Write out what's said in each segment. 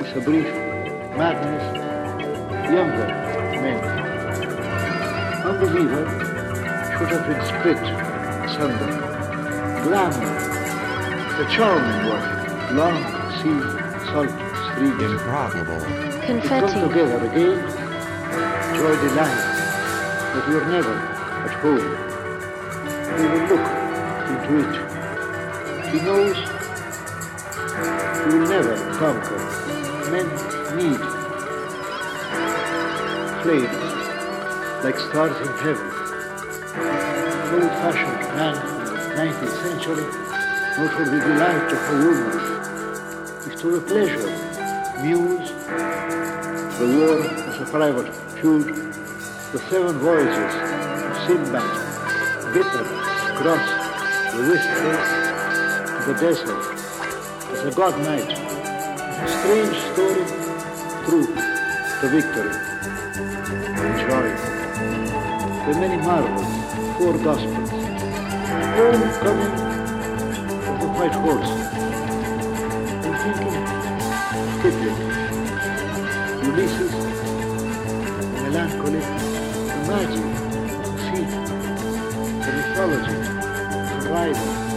is a brief madness younger men. Unbeliever should have been split asunder. Glamour, the charming one, long sea salt streams. Improbable. We come Confetti. together again, joy delight, but we're never at home. We will look into it. He knows we will never conquer. Men need flames like stars in heaven. Old-fashioned man from the 19th century knows what the delight of a woman is to the pleasure, muse, the war as a private feud. The seven voices of Sinbad, bitter, cross, the whisper, the desert, as a god night. Strange story, truth, the victory, the joy. The many marvels, four gospels, all coming of the white horse. I'm thinking, Kipling, Ulysses, melancholy, the magic, the sea, the mythology, the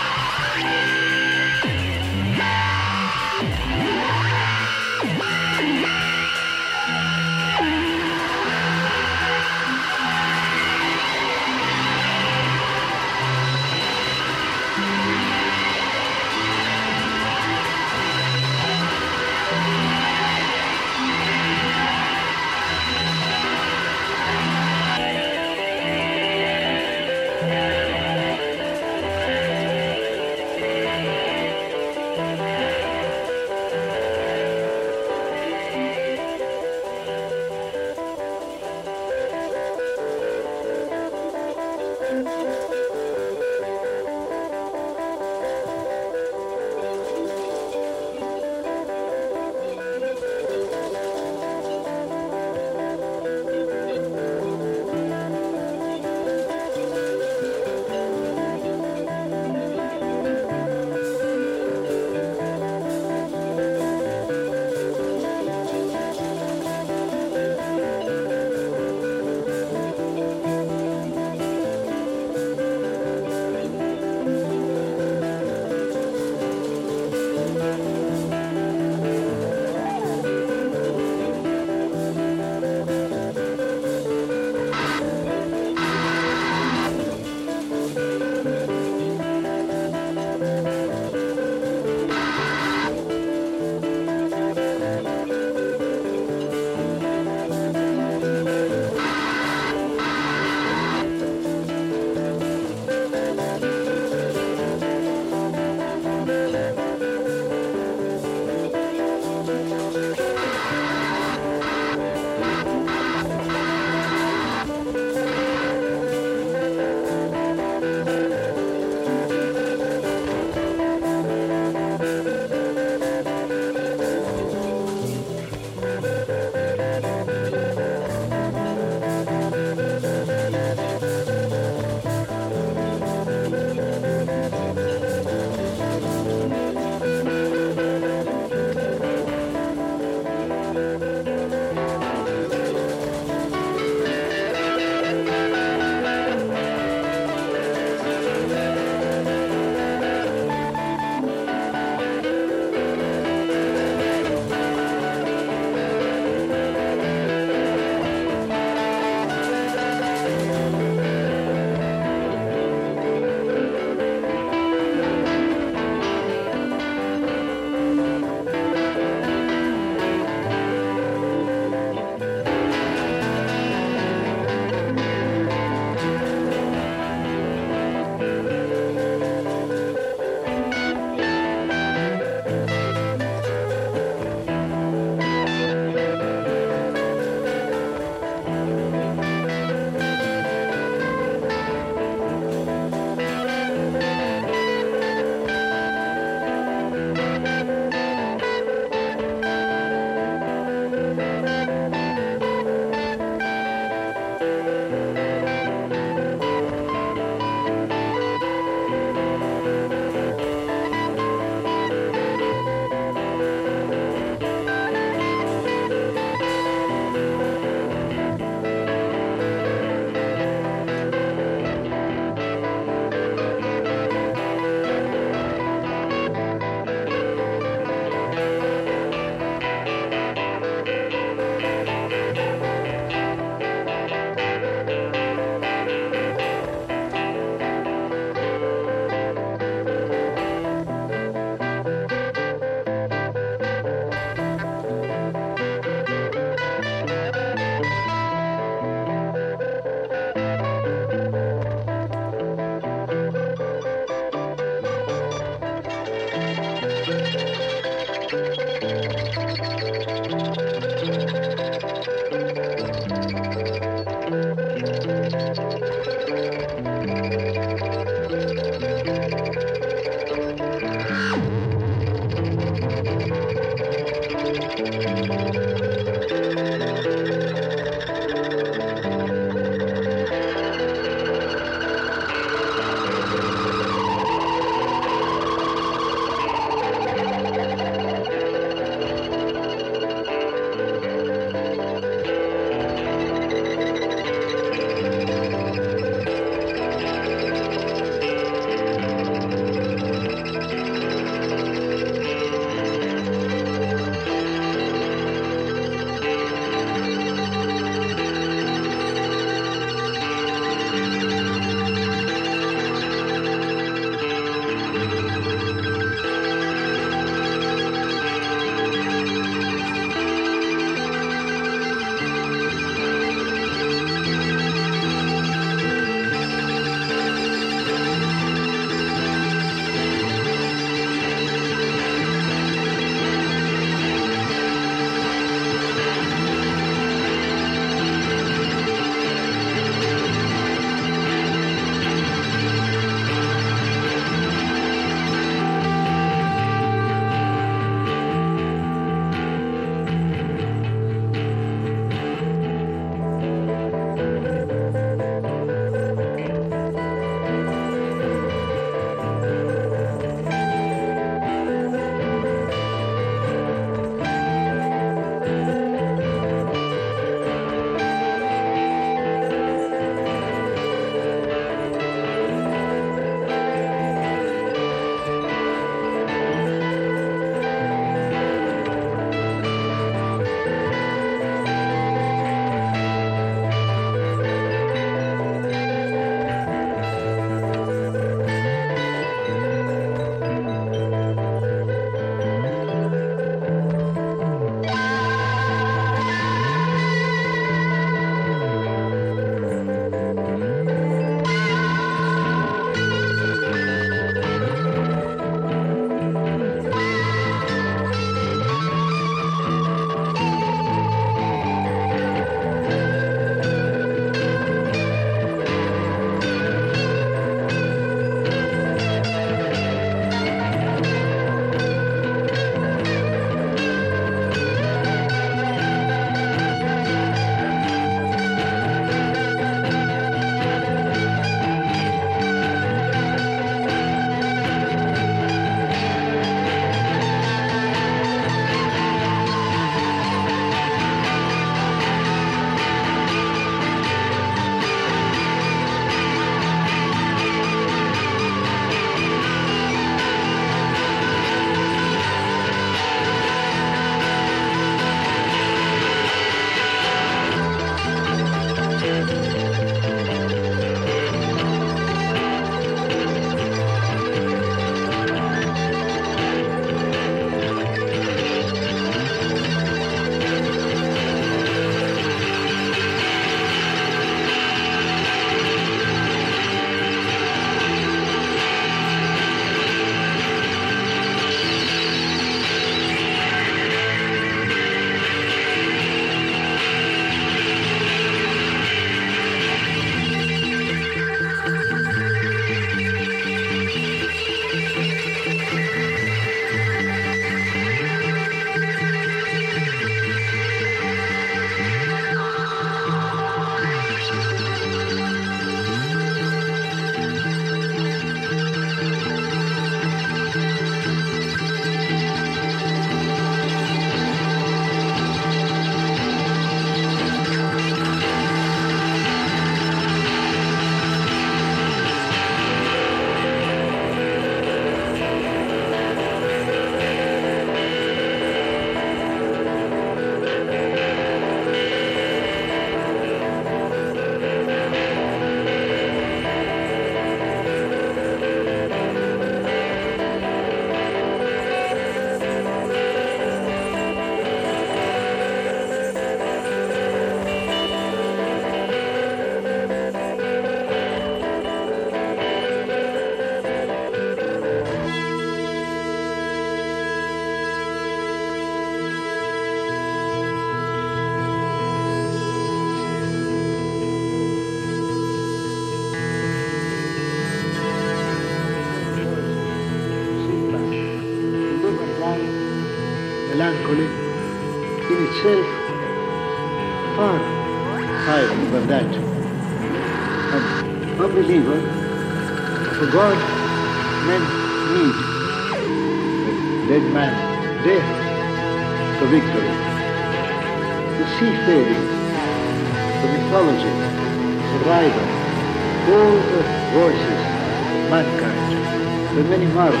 the many marvels,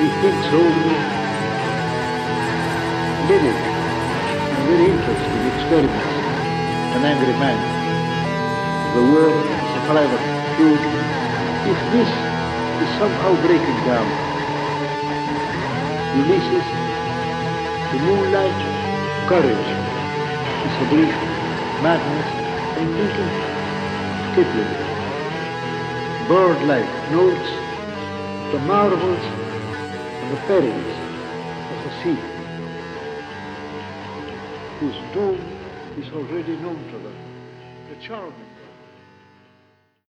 he thinks only lyric and very interesting experiments. An angry man, the world is a private. If this is somehow breaking down, Ulysses, the moonlight, courage, is a brief madness, and thinking Kipling. Bird-like notes, the marvels and the perils of the sea whose doom is already known to them. The charming